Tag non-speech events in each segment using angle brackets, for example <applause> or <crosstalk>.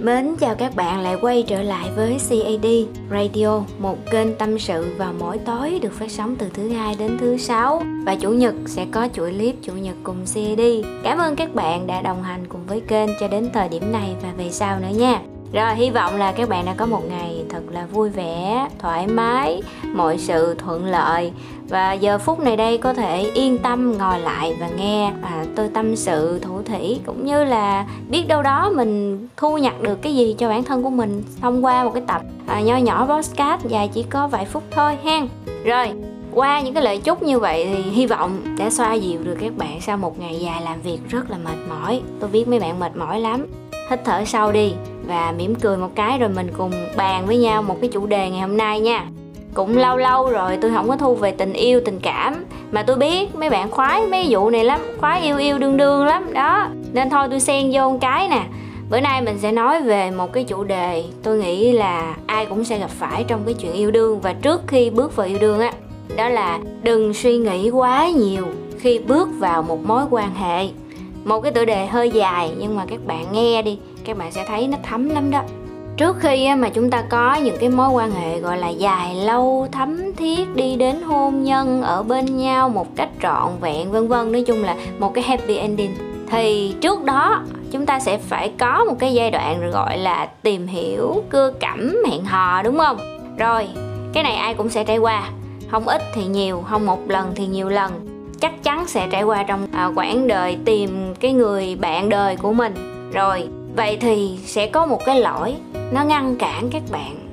Mến chào các bạn lại quay trở lại với CAD Radio, một kênh tâm sự vào mỗi tối được phát sóng từ thứ hai đến thứ sáu và chủ nhật sẽ có chuỗi clip chủ nhật cùng CAD. Cảm ơn các bạn đã đồng hành cùng với kênh cho đến thời điểm này và về sau nữa nha. Rồi hy vọng là các bạn đã có một ngày thật là vui vẻ, thoải mái, mọi sự thuận lợi và giờ phút này đây có thể yên tâm ngồi lại và nghe à, tôi tâm sự thủ thủy cũng như là biết đâu đó mình thu nhặt được cái gì cho bản thân của mình thông qua một cái tập à, nho nhỏ podcast dài chỉ có vài phút thôi hen. Rồi qua những cái lời chúc như vậy thì hy vọng đã xoa dịu được các bạn sau một ngày dài làm việc rất là mệt mỏi. Tôi biết mấy bạn mệt mỏi lắm. Hít thở sâu đi và mỉm cười một cái rồi mình cùng bàn với nhau một cái chủ đề ngày hôm nay nha cũng lâu lâu rồi tôi không có thu về tình yêu, tình cảm. Mà tôi biết mấy bạn khoái, mấy vụ này lắm, khoái yêu yêu đương đương lắm, đó. Nên thôi tôi xen vô một cái nè. Bữa nay mình sẽ nói về một cái chủ đề tôi nghĩ là ai cũng sẽ gặp phải trong cái chuyện yêu đương và trước khi bước vào yêu đương á, đó là đừng suy nghĩ quá nhiều khi bước vào một mối quan hệ. Một cái tựa đề hơi dài nhưng mà các bạn nghe đi, các bạn sẽ thấy nó thấm lắm đó trước khi mà chúng ta có những cái mối quan hệ gọi là dài lâu thấm thiết đi đến hôn nhân ở bên nhau một cách trọn vẹn vân vân nói chung là một cái happy ending. Thì trước đó chúng ta sẽ phải có một cái giai đoạn gọi là tìm hiểu cưa cẩm hẹn hò đúng không? Rồi cái này ai cũng sẽ trải qua. Không ít thì nhiều không một lần thì nhiều lần. Chắc chắn sẽ trải qua trong à, quãng đời tìm cái người bạn đời của mình. Rồi vậy thì sẽ có một cái lỗi, nó ngăn cản các bạn,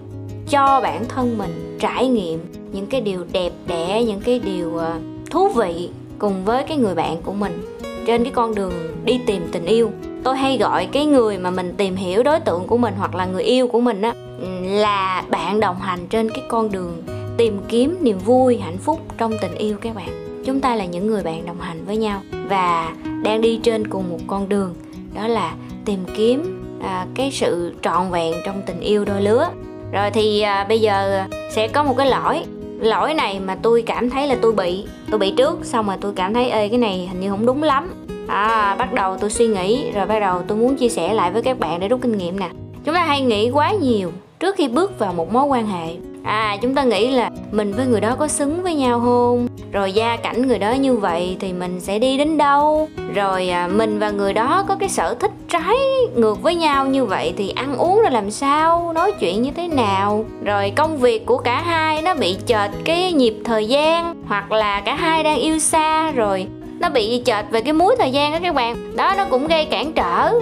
cho bản thân mình trải nghiệm những cái điều đẹp đẽ, những cái điều ờ, thú vị cùng với cái người bạn của mình trên cái con đường đi tìm tình yêu. Tôi hay gọi cái người mà mình tìm hiểu đối tượng của mình hoặc là người yêu của mình á, là bạn đồng hành trên cái con đường tìm kiếm niềm vui, hạnh phúc trong tình yêu các bạn. Chúng ta là những người bạn đồng hành với nhau và đang đi trên cùng một con đường, đó là tìm kiếm à, cái sự trọn vẹn trong tình yêu đôi lứa. Rồi thì à, bây giờ sẽ có một cái lỗi. Lỗi này mà tôi cảm thấy là tôi bị tôi bị trước xong rồi tôi cảm thấy ê cái này hình như không đúng lắm. À bắt đầu tôi suy nghĩ rồi bắt đầu tôi muốn chia sẻ lại với các bạn để rút kinh nghiệm nè. Chúng ta hay nghĩ quá nhiều trước khi bước vào một mối quan hệ à chúng ta nghĩ là mình với người đó có xứng với nhau không? Rồi gia cảnh người đó như vậy thì mình sẽ đi đến đâu? Rồi à, mình và người đó có cái sở thích trái ngược với nhau như vậy thì ăn uống rồi làm sao? Nói chuyện như thế nào? Rồi công việc của cả hai nó bị chệch cái nhịp thời gian hoặc là cả hai đang yêu xa rồi nó bị chệch về cái múi thời gian đó các bạn. Đó nó cũng gây cản trở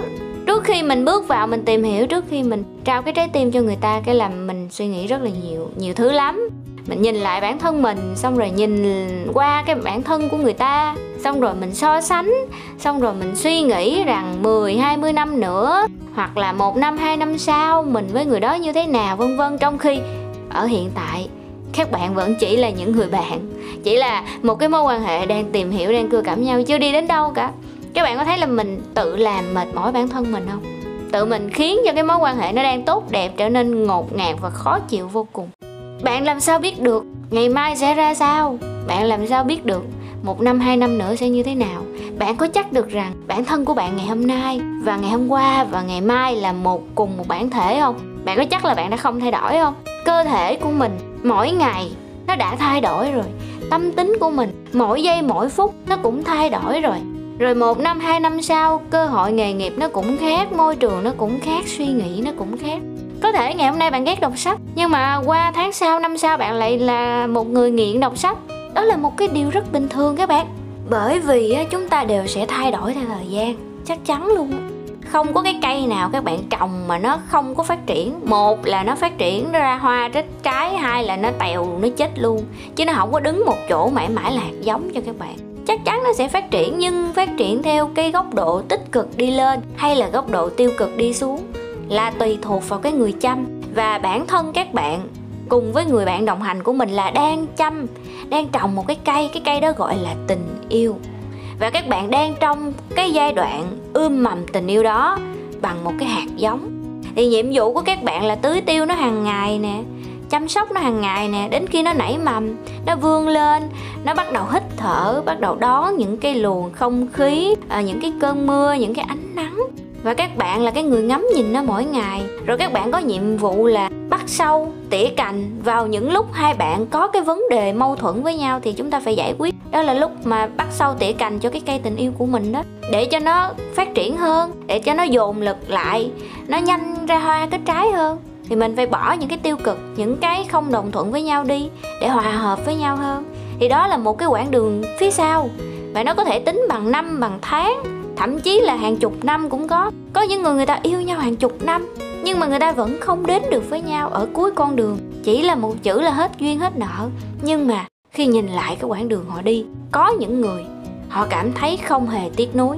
trước khi mình bước vào, mình tìm hiểu, trước khi mình trao cái trái tim cho người ta, cái làm mình suy nghĩ rất là nhiều nhiều thứ lắm. Mình nhìn lại bản thân mình, xong rồi nhìn qua cái bản thân của người ta, xong rồi mình so sánh, xong rồi mình suy nghĩ rằng 10 20 năm nữa, hoặc là một năm, hai năm sau mình với người đó như thế nào, vân vân. Trong khi ở hiện tại, các bạn vẫn chỉ là những người bạn, chỉ là một cái mối quan hệ đang tìm hiểu, đang cưa cảm nhau, chưa đi đến đâu cả các bạn có thấy là mình tự làm mệt mỏi bản thân mình không? Tự mình khiến cho cái mối quan hệ nó đang tốt đẹp, trở nên ngột ngạt và khó chịu vô cùng. Bạn làm sao biết được ngày mai sẽ ra sao? Bạn làm sao biết được một năm, hai năm nữa sẽ như thế nào? Bạn có chắc được rằng bản thân của bạn ngày hôm nay và ngày hôm qua và ngày mai là một cùng một bản thể không? Bạn có chắc là bạn đã không thay đổi không? Cơ thể của mình mỗi ngày nó đã thay đổi rồi. Tâm tính của mình mỗi giây, mỗi phút nó cũng thay đổi rồi rồi một năm, hai năm sau, cơ hội nghề nghiệp nó cũng khác, môi trường nó cũng khác, suy nghĩ nó cũng khác. Có thể ngày hôm nay bạn ghét đọc sách, nhưng mà qua tháng sau, năm sau bạn lại là một người nghiện đọc sách. Đó là một cái điều rất bình thường các bạn. Bởi vì chúng ta đều sẽ thay đổi theo thời gian, chắc chắn luôn. Không có cái cây nào các bạn trồng mà nó không có phát triển. Một là nó phát triển, nó ra hoa trái trái, hai là nó tèo, nó chết luôn. Chứ nó không có đứng một chỗ mãi mãi lạc giống cho các bạn chắc chắn nó sẽ phát triển, nhưng phát triển theo cái góc độ tích cực đi lên hay là góc độ tiêu cực đi xuống là tùy thuộc vào cái người chăm. Và bản thân các bạn cùng với người bạn đồng hành của mình là đang chăm, đang trồng một cái cây cái cây đó gọi là tình yêu. Và các bạn đang trong cái giai đoạn ươm mầm tình yêu đó bằng một cái hạt giống. Thì nhiệm vụ của các bạn là tưới tiêu nó hàng ngày nè chăm sóc nó hàng ngày nè, đến khi nó nảy mầm, nó vươn lên, nó bắt đầu hít thở, bắt đầu đón những cái luồng không khí à, những cái cơn mưa, những cái ánh nắng. Và các bạn là cái người ngắm nhìn nó mỗi ngày. Rồi các bạn có nhiệm vụ là bắt sâu, tỉa cành. Vào những lúc hai bạn có cái vấn đề mâu thuẫn với nhau thì chúng ta phải giải quyết. Đó là lúc mà bắt sâu tỉa cành cho cái cây tình yêu của mình đó. Để cho nó phát triển hơn, để cho nó dồn lực lại, nó nhanh ra hoa kết trái hơn thì mình phải bỏ những cái tiêu cực, những cái không đồng thuận với nhau đi để hòa hợp với nhau hơn. Thì đó là một cái quãng đường phía sau và nó có thể tính bằng năm, bằng tháng, thậm chí là hàng chục năm cũng có. Có những người người ta yêu nhau hàng chục năm, nhưng mà người ta vẫn không đến được với nhau ở cuối con đường. Chỉ là một chữ là hết duyên, hết nợ. Nhưng mà khi nhìn lại cái quãng đường họ đi, có những người họ cảm thấy không hề tiếc nuối.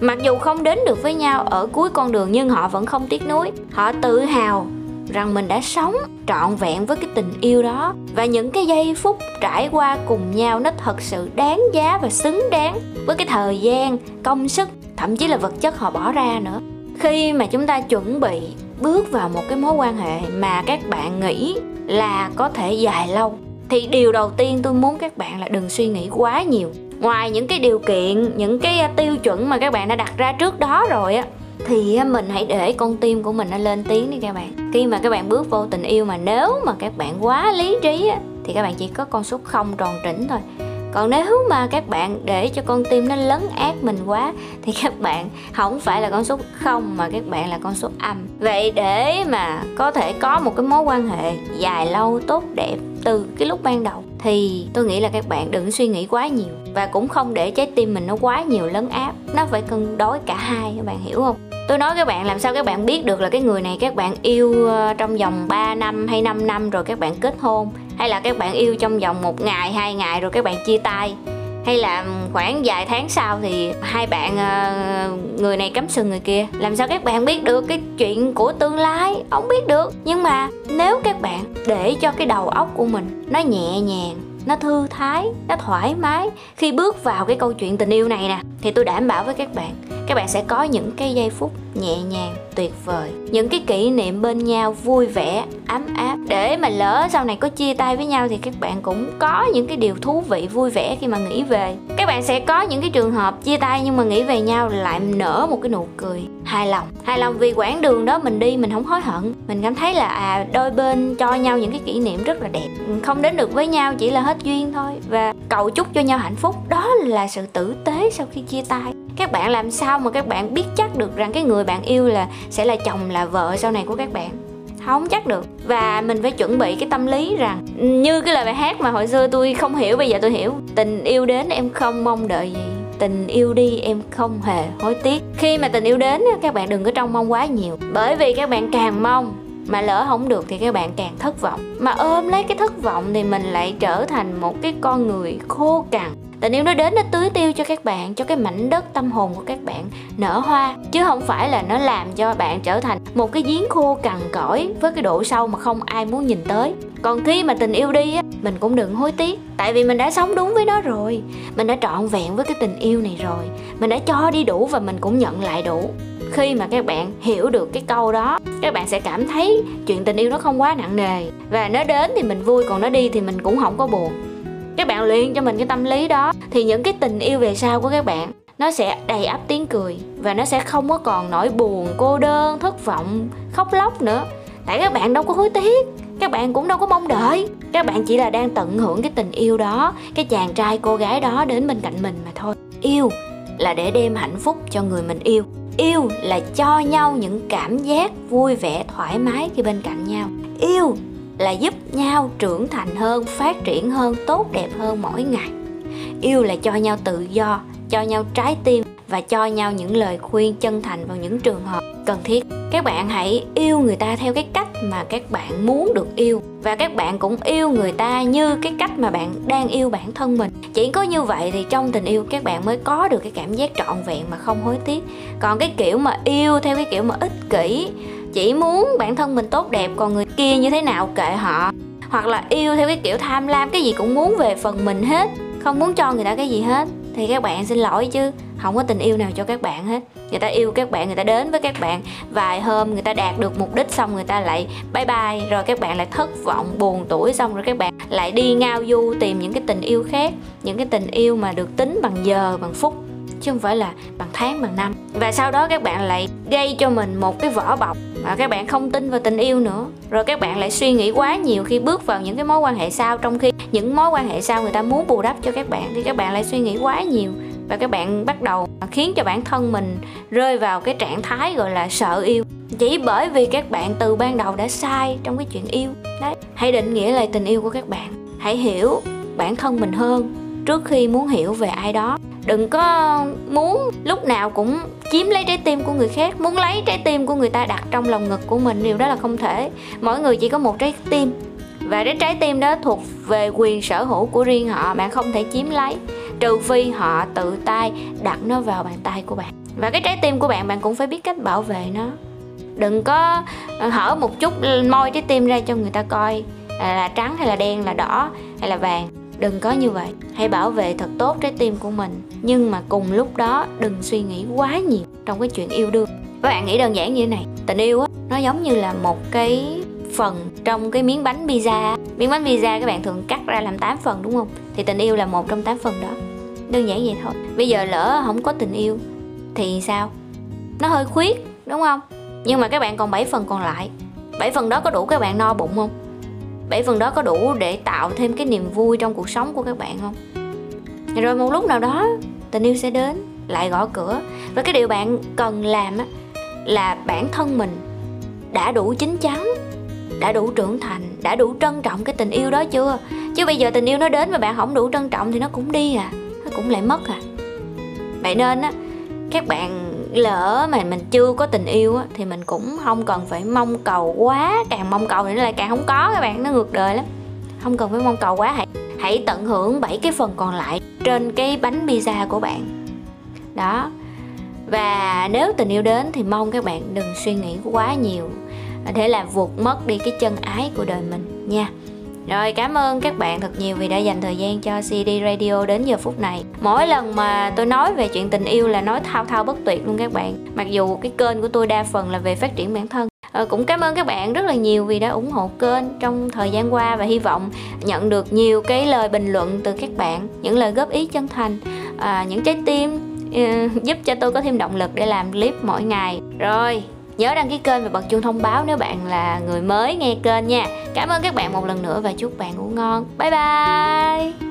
Mặc dù không đến được với nhau ở cuối con đường, nhưng họ vẫn không tiếc nuối. Họ tự hào rằng mình đã sống trọn vẹn với cái tình yêu đó. Và những cái giây phút trải qua cùng nhau nó thật sự đáng giá và xứng đáng với cái thời gian, công sức, thậm chí là vật chất họ bỏ ra nữa. Khi mà chúng ta chuẩn bị bước vào một cái mối quan hệ mà các bạn nghĩ là có thể dài lâu, thì điều đầu tiên tôi muốn các bạn là đừng suy nghĩ quá nhiều. Ngoài những cái điều kiện, những cái tiêu chuẩn mà các bạn đã đặt ra trước đó rồi á thì mình hãy để con tim của mình nó lên tiếng đi các bạn. Khi mà các bạn bước vô tình yêu mà nếu mà các bạn quá lý trí á, thì các bạn chỉ có con số không tròn trĩnh thôi. Còn nếu mà các bạn để cho con tim nó lấn át mình quá thì các bạn không phải là con số không mà các bạn là con số âm. Vậy để mà có thể có một cái mối quan hệ dài lâu tốt đẹp từ cái lúc ban đầu thì tôi nghĩ là các bạn đừng suy nghĩ quá nhiều. Và cũng không để trái tim mình nó quá nhiều lấn áp nó phải cân đối cả hai các bạn hiểu không? Tôi nói các bạn làm sao các bạn biết được là cái người này các bạn yêu ờ, trong vòng 3 năm hay 5 năm rồi các bạn kết hôn? Hay là các bạn yêu trong vòng một ngày, hai ngày rồi các bạn chia tay? Hay là ừ, khoảng vài tháng sau thì hai bạn ờ, người này cắm sừng người kia? Làm sao các bạn biết được cái chuyện của tương lai? Không biết được. Nhưng mà nếu các bạn để cho cái đầu óc của mình nó nhẹ nhàng, nó thư thái, nó thoải mái, khi bước vào cái câu chuyện tình yêu này nè, thì tôi đảm bảo với các bạn các bạn sẽ có những cái giây phút nhẹ nhàng, tuyệt vời. Những cái kỷ niệm bên nhau vui vẻ, ấm áp. Để mà lỡ sau này có chia tay với nhau thì các bạn cũng có những cái điều thú vị, vui vẻ khi mà nghĩ về. Các bạn sẽ có những cái trường hợp chia tay nhưng mà nghĩ về nhau lại nở một cái nụ cười hài lòng. Hài lòng vì quãng đường đó mình đi mình không hối hận. Mình cảm thấy là à đôi bên cho nhau những cái kỷ niệm rất là đẹp. Không đến được với nhau chỉ là hết duyên thôi và cầu chúc cho nhau hạnh phúc. Đó là sự tử tế sau khi chia tay các bạn làm sao mà các bạn biết chắc được rằng cái người bạn yêu là, sẽ là chồng, là vợ sau này của các bạn? Không chắc được. Và mình phải chuẩn bị cái tâm lý rằng, như cái lời bài hát mà hồi xưa tôi không hiểu, bây giờ tôi hiểu. Tình yêu đến em không mong đợi gì. Tình yêu đi em không hề hối tiếc. Khi mà tình yêu đến các bạn đừng có trông mong quá nhiều. Bởi vì các bạn càng mong mà lỡ không được thì các bạn càng thất vọng. Mà ôm lấy cái thất vọng thì mình lại trở thành một cái con người khô cằn tình yêu nó đến nó tưới tiêu cho các bạn, cho cái mảnh đất tâm hồn của các bạn nở hoa, chứ không phải là nó làm cho bạn trở thành một cái giếng khô cằn cõi với cái độ sâu mà không ai muốn nhìn tới. Còn khi mà tình yêu đi á, mình cũng đừng hối tiếc, tại vì mình đã sống đúng với nó rồi. Mình đã trọn vẹn với cái tình yêu này rồi. Mình đã cho đi đủ và mình cũng nhận lại đủ. Khi mà các bạn hiểu được cái câu đó, các bạn sẽ cảm thấy chuyện tình yêu nó không quá nặng nề. Và nó đến thì mình vui, còn nó đi thì mình cũng không có buồn các bạn luyện cho mình cái tâm lý đó, thì những cái tình yêu về sau của các bạn, nó sẽ đầy ắp tiếng cười và nó sẽ không có còn nỗi buồn, cô đơn, thất vọng, khóc lóc nữa. Tại các bạn đâu có hối tiếc, các bạn cũng đâu có mong đợi. Các bạn chỉ là đang tận hưởng cái tình yêu đó, cái chàng trai cô gái đó đến bên cạnh mình mà thôi. Yêu là để đem hạnh phúc cho người mình yêu. Yêu là cho nhau những cảm giác vui vẻ, thoải mái khi bên cạnh nhau. Yêu là giúp nhau trưởng thành hơn, phát triển hơn, tốt đẹp hơn mỗi ngày. Yêu là cho nhau tự do, cho nhau trái tim và cho nhau những lời khuyên chân thành vào những trường hợp cần thiết. Các bạn hãy yêu người ta theo cái cách mà các bạn muốn được yêu và các bạn cũng yêu người ta như cái cách mà bạn đang yêu bản thân mình. Chỉ có như vậy thì trong tình yêu các bạn mới có được cái cảm giác trọn vẹn mà không hối tiếc. Còn cái kiểu mà yêu theo cái kiểu mà ích kỷ chỉ muốn bản thân mình tốt đẹp, còn người kia như thế nào kệ họ? Hoặc là yêu theo cái kiểu tham lam, cái gì cũng muốn về phần mình hết, không muốn cho người ta cái gì hết, thì các bạn xin lỗi chứ. Không có tình yêu nào cho các bạn hết. Người ta yêu các bạn, người ta đến với các bạn. Vài hôm người ta đạt được mục đích xong người ta lại bye bye, rồi các bạn lại thất vọng, buồn tuổi xong rồi các bạn lại đi ngao du tìm những cái tình yêu khác, những cái tình yêu mà được tính bằng giờ, bằng phút, chứ không phải là bằng tháng, bằng năm. Và sau đó các bạn lại gây cho mình một cái vỏ bọc và các bạn không tin vào tình yêu nữa. Rồi các bạn lại suy nghĩ quá nhiều khi bước vào những cái mối quan hệ sau, trong khi những mối quan hệ sau người ta muốn bù đắp cho các bạn, thì các bạn lại suy nghĩ quá nhiều. Và các bạn bắt đầu khiến cho bản thân mình rơi vào cái trạng thái gọi là sợ yêu. Chỉ bởi vì các bạn từ ban đầu đã sai trong cái chuyện yêu. Đấy, hãy định nghĩa lại tình yêu của các bạn. Hãy hiểu bản thân mình hơn trước khi muốn hiểu về ai đó. Đừng có muốn lúc nào cũng chiếm lấy trái tim của người khác, muốn lấy trái tim của người ta đặt trong lòng ngực của mình, điều đó là không thể. Mỗi người chỉ có một trái tim, và cái trái tim đó thuộc về quyền sở hữu của riêng họ, bạn không thể chiếm lấy, trừ phi họ tự tay đặt nó vào bàn tay của bạn. Và cái trái tim của bạn bạn cũng phải biết cách bảo vệ nó. Đừng có ờ, hở một chút môi trái tim ra cho người ta coi à, là trắng hay là đen, là đỏ hay là vàng đừng có như vậy. Hãy bảo vệ thật tốt trái tim của mình. Nhưng mà cùng lúc đó, đừng suy nghĩ quá nhiều trong cái chuyện yêu đương. Các bạn nghĩ đơn giản như thế này. Tình yêu á, nó giống như là một cái phần trong cái miếng bánh pizza miếng bánh pizza các bạn thường cắt ra làm 8 phần, đúng không? Thì tình yêu là một trong 8 phần đó. Đơn giản vậy thôi. Bây giờ lỡ không có tình yêu, thì sao? Nó hơi khuyết, đúng không? Nhưng mà các bạn còn 7 phần còn lại. 7 phần đó có đủ các bạn no bụng không? Bảy phần đó có đủ để tạo thêm cái niềm vui trong cuộc sống của các bạn không? Rồi một lúc nào đó, tình yêu sẽ đến, lại gõ cửa. Và cái điều bạn cần làm á, là bản thân mình đã đủ chín chắn, đã đủ trưởng thành, đã đủ trân trọng cái tình yêu đó chưa? Chứ bây giờ tình yêu nó đến mà bạn không đủ trân trọng thì nó cũng đi à nó cũng lại mất à. Vậy nên á, các bạn lỡ mà mình chưa có tình yêu á, thì mình cũng không cần phải mong cầu quá. Càng mong cầu thì nó lại càng không có các bạn, nó ngược đời lắm. Không cần phải mong cầu quá, hãy hãy tận hưởng bảy cái phần còn lại trên cái bánh pizza của bạn. Đó. Và nếu tình yêu đến thì mong các bạn đừng suy nghĩ quá nhiều, để làm vụt mất đi cái chân ái của đời mình nha rồi cảm ơn các bạn thật nhiều vì đã dành thời gian cho CD Radio đến giờ phút này. Mỗi lần mà tôi nói về chuyện tình yêu là nói thao thao bất tuyệt luôn các bạn. Mặc dù cái kênh của tôi đa phần là về phát triển bản thân. À, cũng cảm ơn các bạn rất là nhiều vì đã ủng hộ kênh trong thời gian qua và hy vọng nhận được nhiều cái lời bình luận từ các bạn, những lời góp ý chân thành, à, những trái tim uh, <laughs> giúp cho tôi có thêm động lực để làm clip mỗi ngày. Rồi, Nhớ đăng ký kênh và bật chuông thông báo nếu bạn là người mới nghe kênh nha. Cảm ơn các bạn một lần nữa và chúc bạn ngủ ngon. Bye bye.